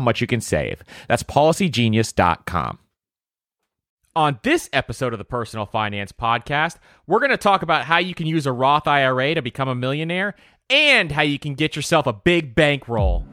much you can save. That's policygenius.com. On this episode of the Personal Finance Podcast, we're going to talk about how you can use a Roth IRA to become a millionaire and how you can get yourself a big bankroll.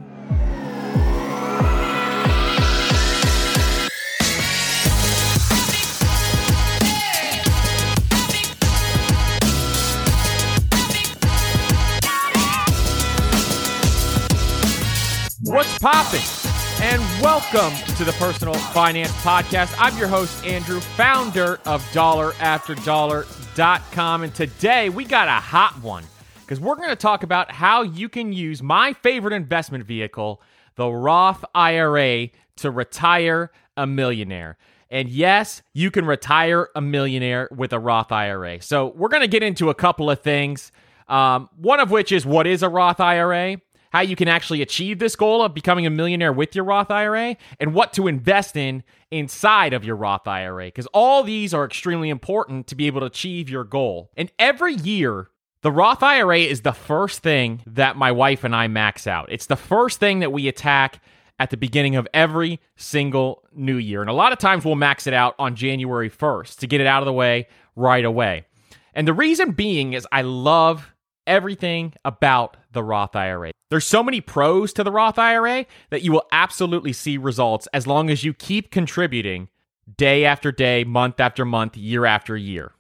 What's poppin'? And welcome to the Personal Finance Podcast. I'm your host, Andrew, founder of DollarAfterDollar.com. And today we got a hot one because we're going to talk about how you can use my favorite investment vehicle, the Roth IRA, to retire a millionaire. And yes, you can retire a millionaire with a Roth IRA. So we're going to get into a couple of things. Um, one of which is what is a Roth IRA? How you can actually achieve this goal of becoming a millionaire with your Roth IRA, and what to invest in inside of your Roth IRA. Because all these are extremely important to be able to achieve your goal. And every year, the Roth IRA is the first thing that my wife and I max out. It's the first thing that we attack at the beginning of every single new year. And a lot of times we'll max it out on January 1st to get it out of the way right away. And the reason being is I love everything about the Roth IRA. There's so many pros to the Roth IRA that you will absolutely see results as long as you keep contributing day after day, month after month, year after year.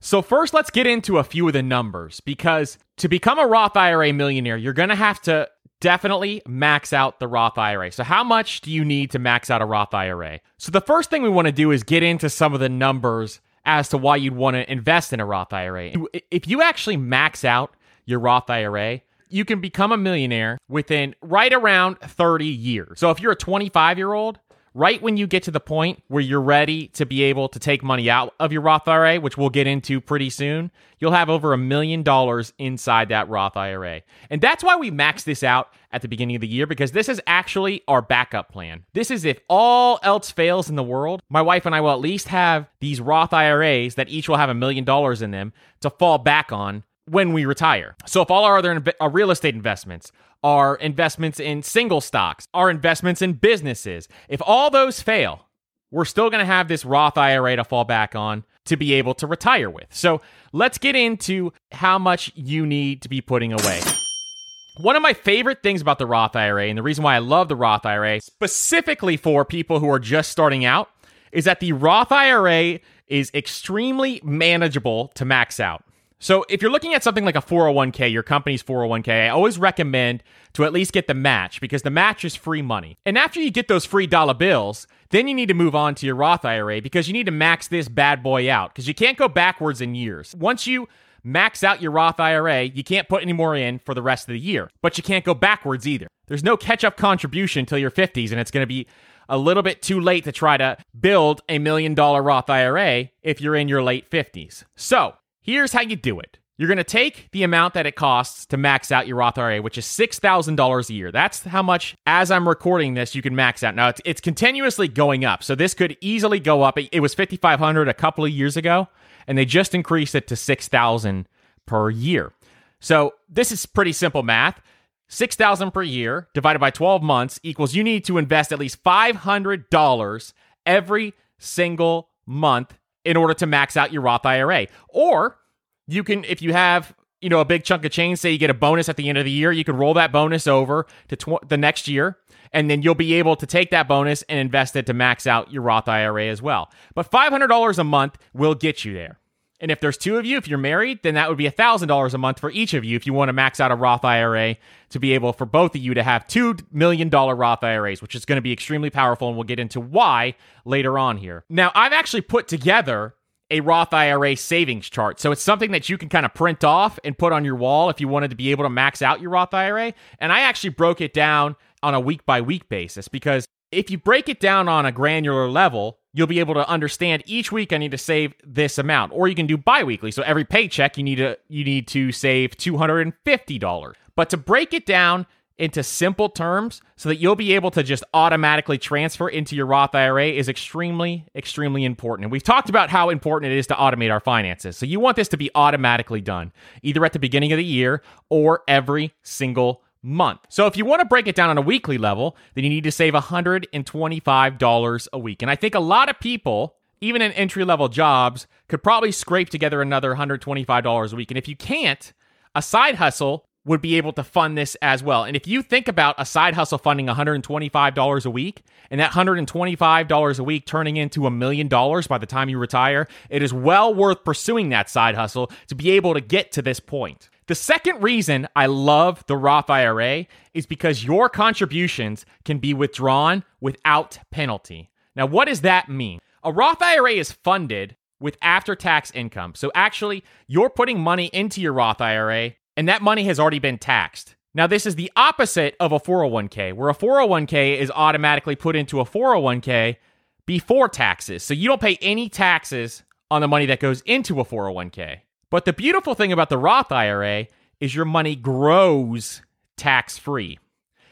So, first, let's get into a few of the numbers because to become a Roth IRA millionaire, you're going to have to definitely max out the Roth IRA. So, how much do you need to max out a Roth IRA? So, the first thing we want to do is get into some of the numbers as to why you'd want to invest in a Roth IRA. If you actually max out your Roth IRA, you can become a millionaire within right around 30 years. So if you're a 25 year old, right when you get to the point where you're ready to be able to take money out of your Roth IRA, which we'll get into pretty soon, you'll have over a million dollars inside that Roth IRA. And that's why we max this out at the beginning of the year because this is actually our backup plan. This is if all else fails in the world, my wife and I will at least have these Roth IRAs that each will have a million dollars in them to fall back on when we retire. So if all our other inv- our real estate investments, our investments in single stocks, our investments in businesses, if all those fail, we're still going to have this Roth IRA to fall back on to be able to retire with. So let's get into how much you need to be putting away. One of my favorite things about the Roth IRA, and the reason why I love the Roth IRA, specifically for people who are just starting out, is that the Roth IRA is extremely manageable to max out. So if you're looking at something like a 401k, your company's 401k, I always recommend to at least get the match because the match is free money. And after you get those free dollar bills, then you need to move on to your Roth IRA because you need to max this bad boy out because you can't go backwards in years. Once you max out your Roth IRA, you can't put any more in for the rest of the year, but you can't go backwards either. There's no catch up contribution until your 50s, and it's going to be a little bit too late to try to build a million dollar Roth IRA if you're in your late 50s. So here's how you do it. You're going to take the amount that it costs to max out your Roth IRA, which is $6,000 a year. That's how much, as I'm recording this, you can max out. Now, it's, it's continuously going up. So this could easily go up. It, it was 5,500 a couple of years ago, and they just increased it to 6,000 per year. So this is pretty simple math. 6,000 per year divided by 12 months equals you need to invest at least $500 every single month in order to max out your Roth IRA. Or you can if you have, you know, a big chunk of change, say you get a bonus at the end of the year, you can roll that bonus over to tw- the next year and then you'll be able to take that bonus and invest it to max out your Roth IRA as well. But $500 a month will get you there. And if there's two of you, if you're married, then that would be $1,000 a month for each of you if you want to max out a Roth IRA to be able for both of you to have $2 million Roth IRAs, which is going to be extremely powerful. And we'll get into why later on here. Now, I've actually put together a Roth IRA savings chart. So it's something that you can kind of print off and put on your wall if you wanted to be able to max out your Roth IRA. And I actually broke it down on a week by week basis because if you break it down on a granular level, you'll be able to understand each week I need to save this amount. Or you can do biweekly. So every paycheck you need to you need to save $250. But to break it down into simple terms so that you'll be able to just automatically transfer into your Roth IRA is extremely, extremely important. And we've talked about how important it is to automate our finances. So you want this to be automatically done, either at the beginning of the year or every single month. So if you want to break it down on a weekly level, then you need to save $125 a week. And I think a lot of people, even in entry level jobs, could probably scrape together another $125 a week. And if you can't, a side hustle would be able to fund this as well. And if you think about a side hustle funding $125 a week and that $125 a week turning into a million dollars by the time you retire, it is well worth pursuing that side hustle to be able to get to this point. The second reason I love the Roth IRA is because your contributions can be withdrawn without penalty. Now, what does that mean? A Roth IRA is funded with after tax income. So, actually, you're putting money into your Roth IRA, and that money has already been taxed. Now, this is the opposite of a 401k, where a 401k is automatically put into a 401k before taxes. So, you don't pay any taxes on the money that goes into a 401k. But the beautiful thing about the Roth IRA is your money grows tax free.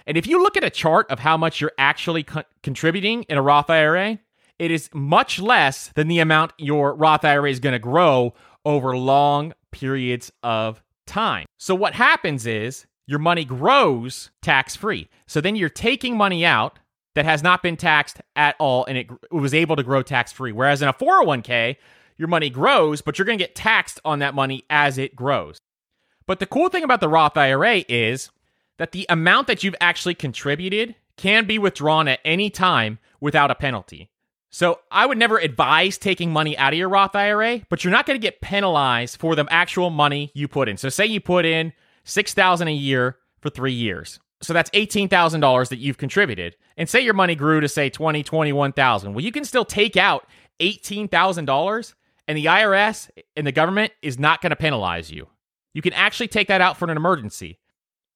And if you look at a chart of how much you're actually co- contributing in a Roth IRA, it is much less than the amount your Roth IRA is going to grow over long periods of time. So what happens is your money grows tax free. So then you're taking money out that has not been taxed at all and it, it was able to grow tax free. Whereas in a 401k, your money grows, but you're going to get taxed on that money as it grows. But the cool thing about the Roth IRA is that the amount that you've actually contributed can be withdrawn at any time without a penalty. So I would never advise taking money out of your Roth IRA, but you're not going to get penalized for the actual money you put in. So say you put in 6000 a year for 3 years. So that's $18,000 that you've contributed. And say your money grew to say 20, 21,000. Well, you can still take out $18,000 and the IRS and the government is not going to penalize you. You can actually take that out for an emergency.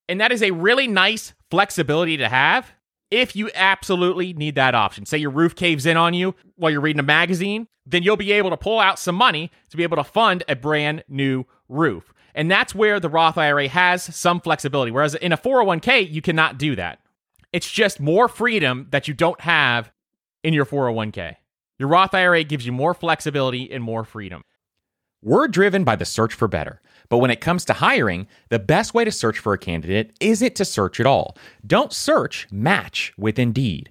And that is a really nice flexibility to have if you absolutely need that option. Say your roof caves in on you while you're reading a magazine, then you'll be able to pull out some money to be able to fund a brand new roof. And that's where the Roth IRA has some flexibility. Whereas in a 401k, you cannot do that. It's just more freedom that you don't have in your 401k. Your Roth IRA gives you more flexibility and more freedom. We're driven by the search for better. But when it comes to hiring, the best way to search for a candidate isn't to search at all. Don't search, match with Indeed.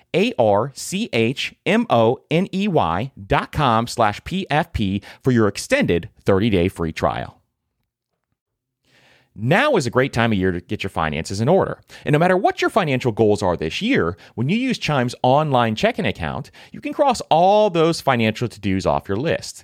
a R C H M O N E Y dot com slash PFP for your extended 30 day free trial. Now is a great time of year to get your finances in order. And no matter what your financial goals are this year, when you use Chime's online checking account, you can cross all those financial to dos off your list.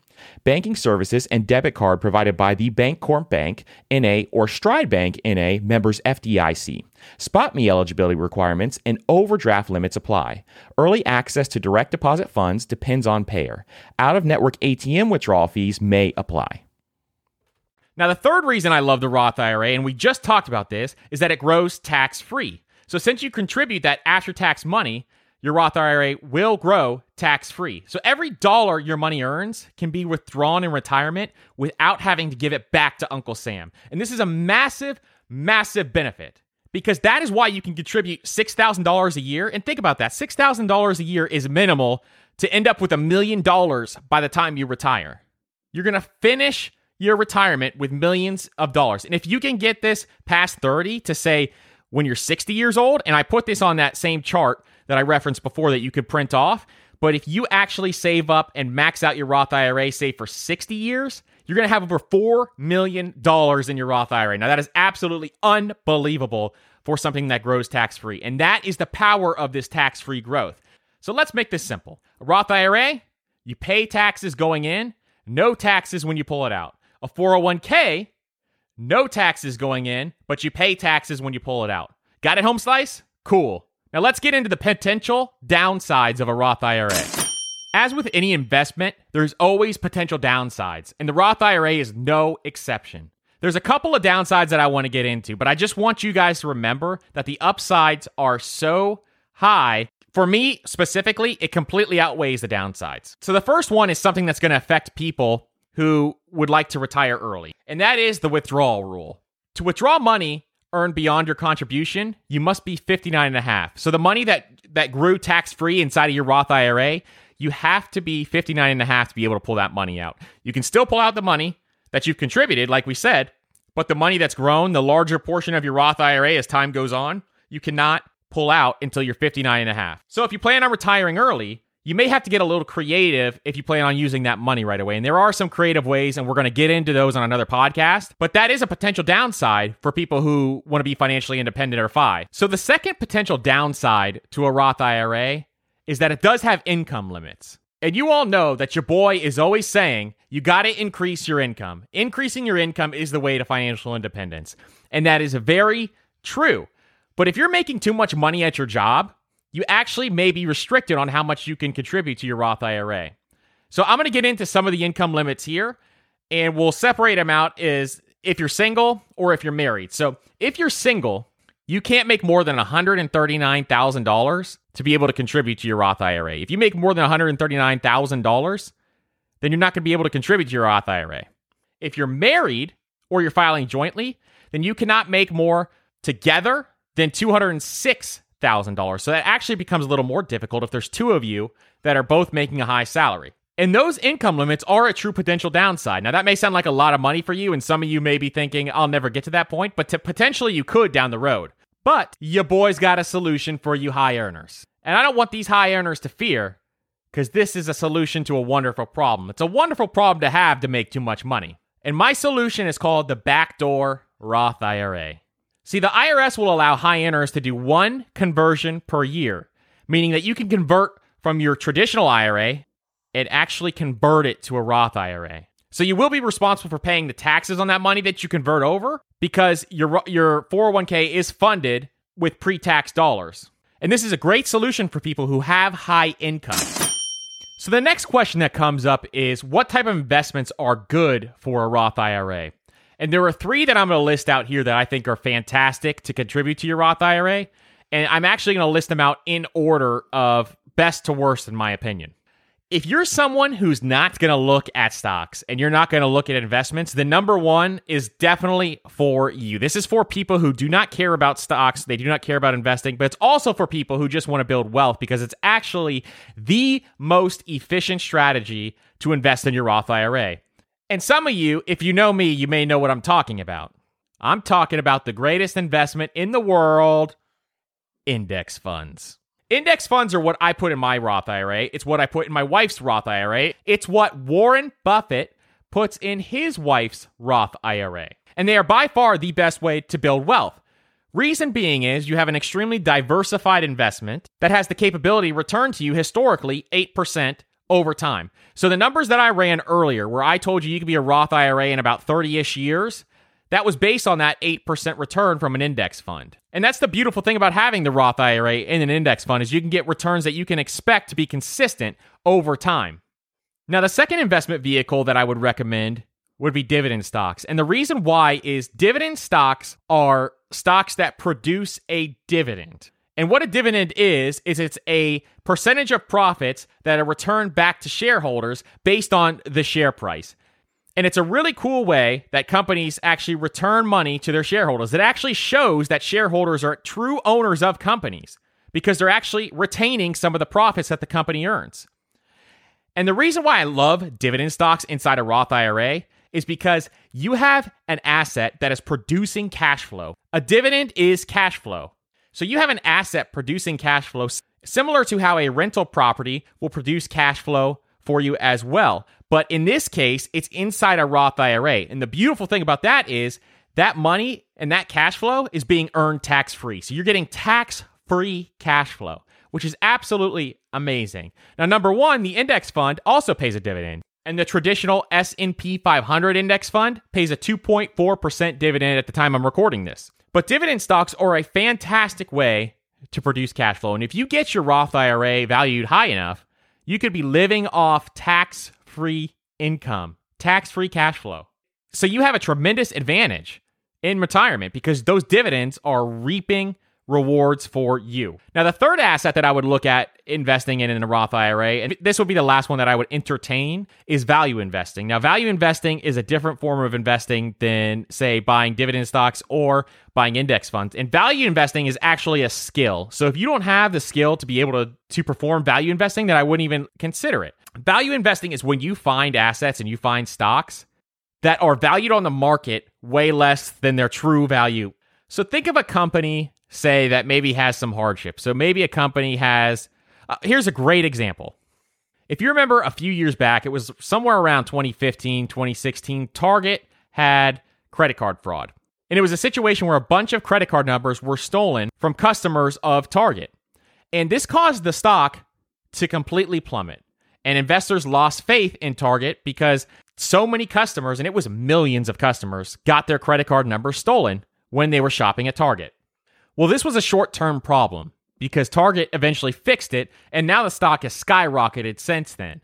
Banking services and debit card provided by the Bancorp Bank, NA, or Stride Bank, NA, members FDIC. SpotMe eligibility requirements and overdraft limits apply. Early access to direct deposit funds depends on payer. Out of network ATM withdrawal fees may apply. Now, the third reason I love the Roth IRA, and we just talked about this, is that it grows tax free. So, since you contribute that after tax money, your Roth IRA will grow tax free. So every dollar your money earns can be withdrawn in retirement without having to give it back to Uncle Sam. And this is a massive, massive benefit because that is why you can contribute $6,000 a year. And think about that $6,000 a year is minimal to end up with a million dollars by the time you retire. You're going to finish your retirement with millions of dollars. And if you can get this past 30 to say when you're 60 years old, and I put this on that same chart that I referenced before that you could print off. But if you actually save up and max out your Roth IRA, say for 60 years, you're going to have over $4 million in your Roth IRA. Now, that is absolutely unbelievable for something that grows tax free. And that is the power of this tax free growth. So let's make this simple. A Roth IRA, you pay taxes going in, no taxes when you pull it out. A 401k, no taxes going in, but you pay taxes when you pull it out. Got it, home slice? Cool. Now let's get into the potential downsides of a Roth IRA. As with any investment, there's always potential downsides, and the Roth IRA is no exception. There's a couple of downsides that I want to get into, but I just want you guys to remember that the upsides are so high. For me specifically, it completely outweighs the downsides. So the first one is something that's going to affect people who would like to retire early, and that is the withdrawal rule. To withdraw money earned beyond your contribution, you must be 59 and a half. So the money that that grew tax-free inside of your Roth IRA, you have to be 59 and a half to be able to pull that money out. You can still pull out the money that you've contributed like we said, but the money that's grown, the larger portion of your Roth IRA as time goes on, you cannot pull out until you're 59 and a half. So if you plan on retiring early, you may have to get a little creative if you plan on using that money right away. And there are some creative ways, and we're going to get into those on another podcast. But that is a potential downside for people who want to be financially independent or FI. So the second potential downside to a Roth IRA is that it does have income limits. And you all know that your boy is always saying you got to increase your income. Increasing your income is the way to financial independence. And that is very true. But if you're making too much money at your job, you actually may be restricted on how much you can contribute to your Roth IRA. So I'm going to get into some of the income limits here and we'll separate them out is if you're single or if you're married. So if you're single, you can't make more than $139,000 to be able to contribute to your Roth IRA. If you make more than $139,000, then you're not going to be able to contribute to your Roth IRA. If you're married or you're filing jointly, then you cannot make more together than $206,000. So that actually becomes a little more difficult if there's two of you that are both making a high salary. And those income limits are a true potential downside. Now, that may sound like a lot of money for you, and some of you may be thinking, I'll never get to that point, but to potentially you could down the road. But your boy's got a solution for you high earners. And I don't want these high earners to fear, because this is a solution to a wonderful problem. It's a wonderful problem to have to make too much money. And my solution is called the backdoor Roth IRA. See, the IRS will allow high earners to do one conversion per year, meaning that you can convert from your traditional IRA and actually convert it to a Roth IRA. So you will be responsible for paying the taxes on that money that you convert over because your your 401k is funded with pre-tax dollars. And this is a great solution for people who have high income. So the next question that comes up is what type of investments are good for a Roth IRA? And there are three that I'm going to list out here that I think are fantastic to contribute to your Roth IRA. And I'm actually going to list them out in order of best to worst, in my opinion if you're someone who's not going to look at stocks and you're not going to look at investments, the number one is definitely for you. This is for people who do not care about stocks, they do not care about investing, but it's also for people who just want to build wealth because it's actually the most efficient strategy to invest in your Roth IRA. And some of you, if you know me, you may know what I'm talking about. I'm talking about the greatest investment in the world index funds. Index funds are what I put in my Roth IRA. It's what I put in my wife's Roth IRA. It's what Warren Buffett puts in his wife's Roth IRA. And they are by far the best way to build wealth. Reason being is you have an extremely diversified investment that has the capability return to you historically 8% over time. So the numbers that I ran earlier, where I told you you could be a Roth IRA in about 30 ish years, that was based on that 8% return from an index fund. And that's the beautiful thing about having the Roth IRA in an index fund is you can get returns that you can expect to be consistent over time. Now, the second investment vehicle that I would recommend would be dividend stocks. And the reason why is dividend stocks are stocks that produce a dividend. And what a dividend is, is it's a percentage of profits that are returned back to shareholders based on the share price. And it's a really cool way that companies actually return money to their shareholders. It actually shows that shareholders are true owners of companies because they're actually retaining some of the profits that the company earns. And the reason why I love dividend stocks inside a Roth IRA is because you have an asset that is producing cash flow. A dividend is cash flow. So you have an asset producing cash flow similar to how a rental property will produce cash flow for you as well. But in this case, it's inside a Roth IRA. And the beautiful thing about that is that money and that cash flow is being earned tax free. So you're getting tax free cash flow, which is absolutely amazing. Now, number one, the index fund also pays a dividend. And the traditional S&P 500 index fund pays a 2.4% dividend at the time I'm recording this. But dividend stocks are a fantastic way to produce cash flow. And if you get your Roth IRA valued high enough, you could be living off tax-free income, tax-free cash flow. So you have a tremendous advantage in retirement because those dividends are reaping rewards for you. Now, the third asset that I would look at investing in in a Roth IRA, and this would be the last one that I would entertain, is value investing. Now, value investing is a different form of investing than, say, buying dividend stocks or buying index funds. And value investing is actually a skill. So if you don't have the skill to be able to, to perform value investing, then I wouldn't even consider it. Value investing is when you find assets and you find stocks that are valued on the market way less than their true value. So think of a company, say, that maybe has some hardship. So maybe a company has, uh, here's a great example. If you remember a few years back, it was somewhere around 2015, 2016, Target had credit card fraud. And it was a situation where a bunch of credit card numbers were stolen from customers of Target. And this caused the stock to completely plummet. And investors lost faith in Target because so many customers, and it was millions of customers, got their credit card numbers stolen when they were shopping at Target. Well, this was a short term problem because Target eventually fixed it, and now the stock has skyrocketed since then.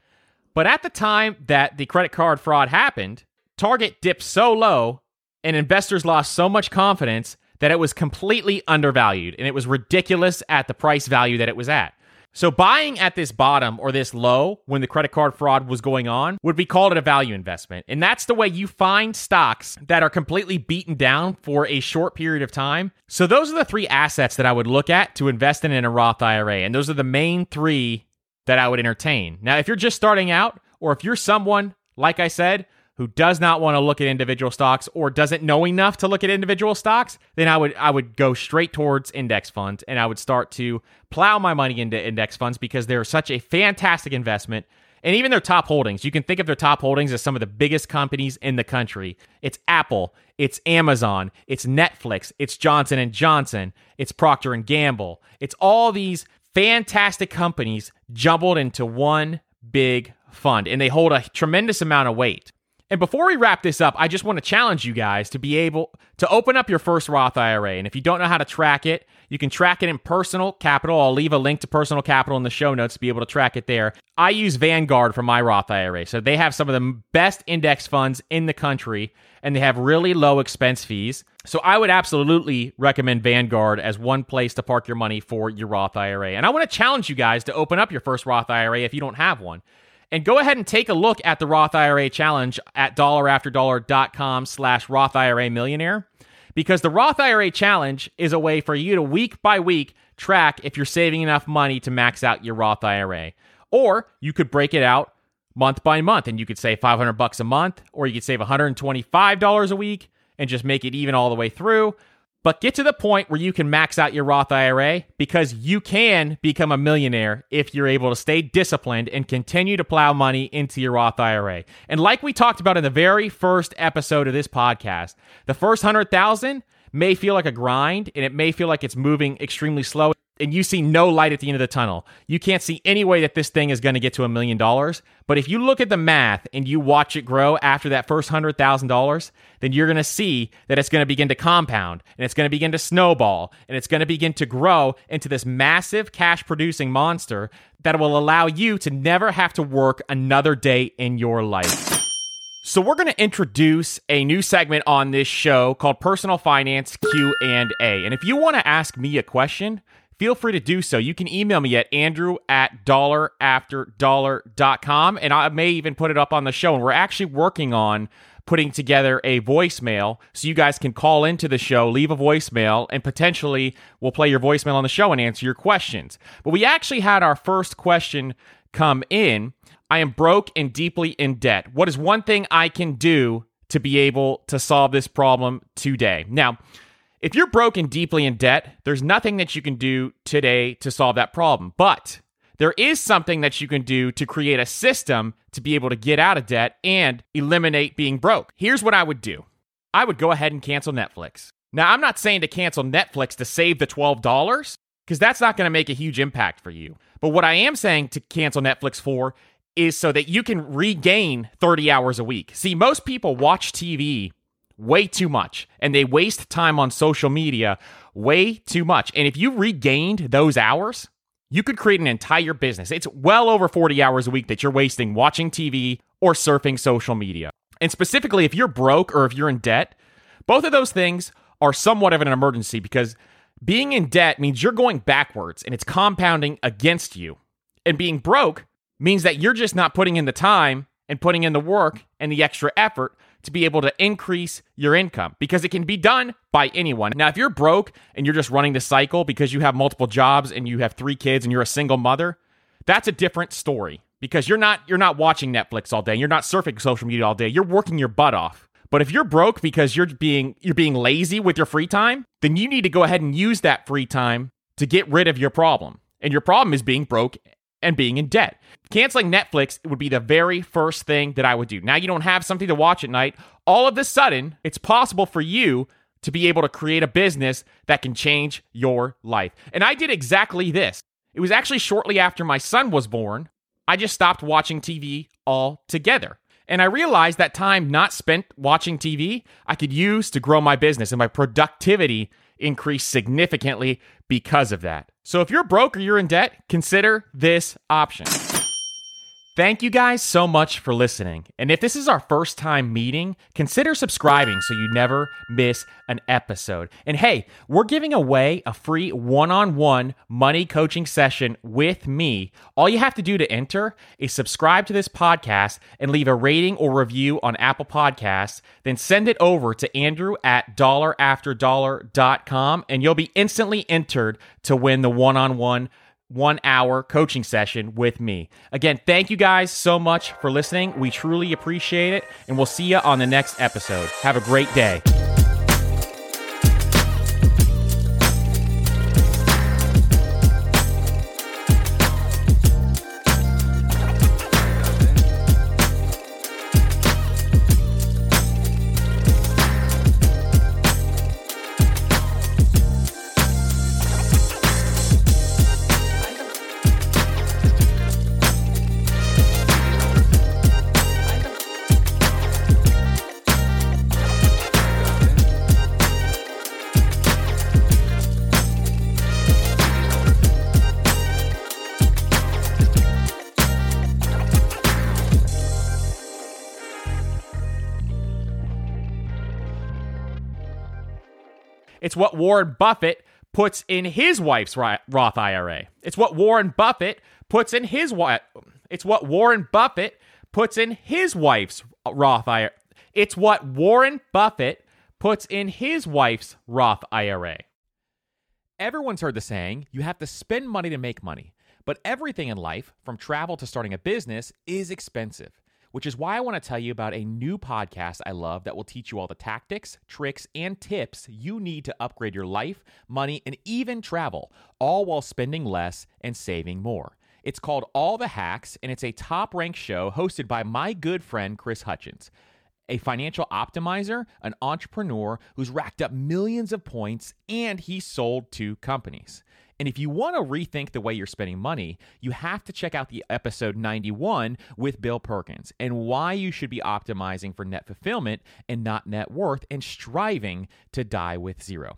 But at the time that the credit card fraud happened, Target dipped so low and investors lost so much confidence that it was completely undervalued and it was ridiculous at the price value that it was at. So buying at this bottom or this low when the credit card fraud was going on would be called a value investment. And that's the way you find stocks that are completely beaten down for a short period of time. So those are the three assets that I would look at to invest in in a Roth IRA. And those are the main three that I would entertain. Now, if you're just starting out or if you're someone, like I said, who does not want to look at individual stocks or doesn't know enough to look at individual stocks, then I would I would go straight towards index funds and I would start to plow my money into index funds because they're such a fantastic investment. And even their top holdings, you can think of their top holdings as some of the biggest companies in the country. It's Apple, it's Amazon, it's Netflix, it's Johnson and Johnson, it's Procter and Gamble. It's all these fantastic companies jumbled into one big fund and they hold a tremendous amount of weight. And before we wrap this up, I just want to challenge you guys to be able to open up your first Roth IRA. And if you don't know how to track it, you can track it in Personal Capital. I'll leave a link to Personal Capital in the show notes to be able to track it there. I use Vanguard for my Roth IRA. So they have some of the best index funds in the country and they have really low expense fees. So I would absolutely recommend Vanguard as one place to park your money for your Roth IRA. And I want to challenge you guys to open up your first Roth IRA if you don't have one. And go ahead and take a look at the Roth IRA challenge at dollarafterdollar.com slash Roth IRA millionaire. Because the Roth IRA challenge is a way for you to week by week track if you're saving enough money to max out your Roth IRA. Or you could break it out month by month and you could save 500 bucks a month or you could save $125 a week and just make it even all the way through but get to the point where you can max out your Roth IRA because you can become a millionaire if you're able to stay disciplined and continue to plow money into your Roth IRA. And like we talked about in the very first episode of this podcast, the first 100,000 may feel like a grind and it may feel like it's moving extremely slow and you see no light at the end of the tunnel. You can't see any way that this thing is going to get to a million dollars. But if you look at the math and you watch it grow after that first $100,000, then you're going to see that it's going to begin to compound and it's going to begin to snowball and it's going to begin to grow into this massive cash producing monster that will allow you to never have to work another day in your life. So we're going to introduce a new segment on this show called Personal Finance Q&A. And if you want to ask me a question, feel free to do so. You can email me at andrew at dollarafterdollar.com and I may even put it up on the show. And we're actually working on putting together a voicemail so you guys can call into the show, leave a voicemail, and potentially we'll play your voicemail on the show and answer your questions. But we actually had our first question come in. I am broke and deeply in debt. What is one thing I can do to be able to solve this problem today? Now, if you're broken deeply in debt, there's nothing that you can do today to solve that problem. But there is something that you can do to create a system to be able to get out of debt and eliminate being broke. Here's what I would do I would go ahead and cancel Netflix. Now, I'm not saying to cancel Netflix to save the $12 because that's not going to make a huge impact for you. But what I am saying to cancel Netflix for is so that you can regain 30 hours a week. See, most people watch TV way too much and they waste time on social media way too much. And if you regained those hours, you could create an entire business. It's well over 40 hours a week that you're wasting watching TV or surfing social media. And specifically, if you're broke or if you're in debt, both of those things are somewhat of an emergency because being in debt means you're going backwards and it's compounding against you. And being broke means that you're just not putting in the time and putting in the work and the extra effort to be able to increase your income because it can be done by anyone. Now, if you're broke and you're just running the cycle because you have multiple jobs and you have three kids and you're a single mother, that's a different story because you're not you're not watching Netflix all day. You're not surfing social media all day. You're working your butt off. But if you're broke because you're being you're being lazy with your free time, then you need to go ahead and use that free time to get rid of your problem. And your problem is being broke and being in debt. Canceling Netflix would be the very first thing that I would do. Now you don't have something to watch at night. All of a sudden, it's possible for you to be able to create a business that can change your life. And I did exactly this. It was actually shortly after my son was born. I just stopped watching TV altogether. And I realized that time not spent watching TV, I could use to grow my business and my productivity increased significantly because of that. So if you're broke or you're in debt, consider this option. Thank you guys so much for listening. And if this is our first time meeting, consider subscribing so you never miss an episode. And hey, we're giving away a free one on one money coaching session with me. All you have to do to enter is subscribe to this podcast and leave a rating or review on Apple Podcasts. Then send it over to Andrew at dollarafterdollar.com and you'll be instantly entered to win the one on one one hour coaching session with me. Again, thank you guys so much for listening. We truly appreciate it, and we'll see you on the next episode. Have a great day. What Warren Buffett puts in his wife's Roth IRA. It's what Warren Buffett puts in his wife. It's what Warren Buffett puts in his wife's Roth IRA. It's what Warren Buffett puts in his wife's Roth IRA. Everyone's heard the saying, you have to spend money to make money. But everything in life, from travel to starting a business, is expensive which is why I want to tell you about a new podcast I love that will teach you all the tactics, tricks, and tips you need to upgrade your life, money, and even travel, all while spending less and saving more. It's called All the Hacks, and it's a top ranked show hosted by my good friend Chris Hutchins a financial optimizer, an entrepreneur who's racked up millions of points, and he sold two companies. And if you want to rethink the way you're spending money, you have to check out the episode 91 with Bill Perkins and why you should be optimizing for net fulfillment and not net worth and striving to die with zero.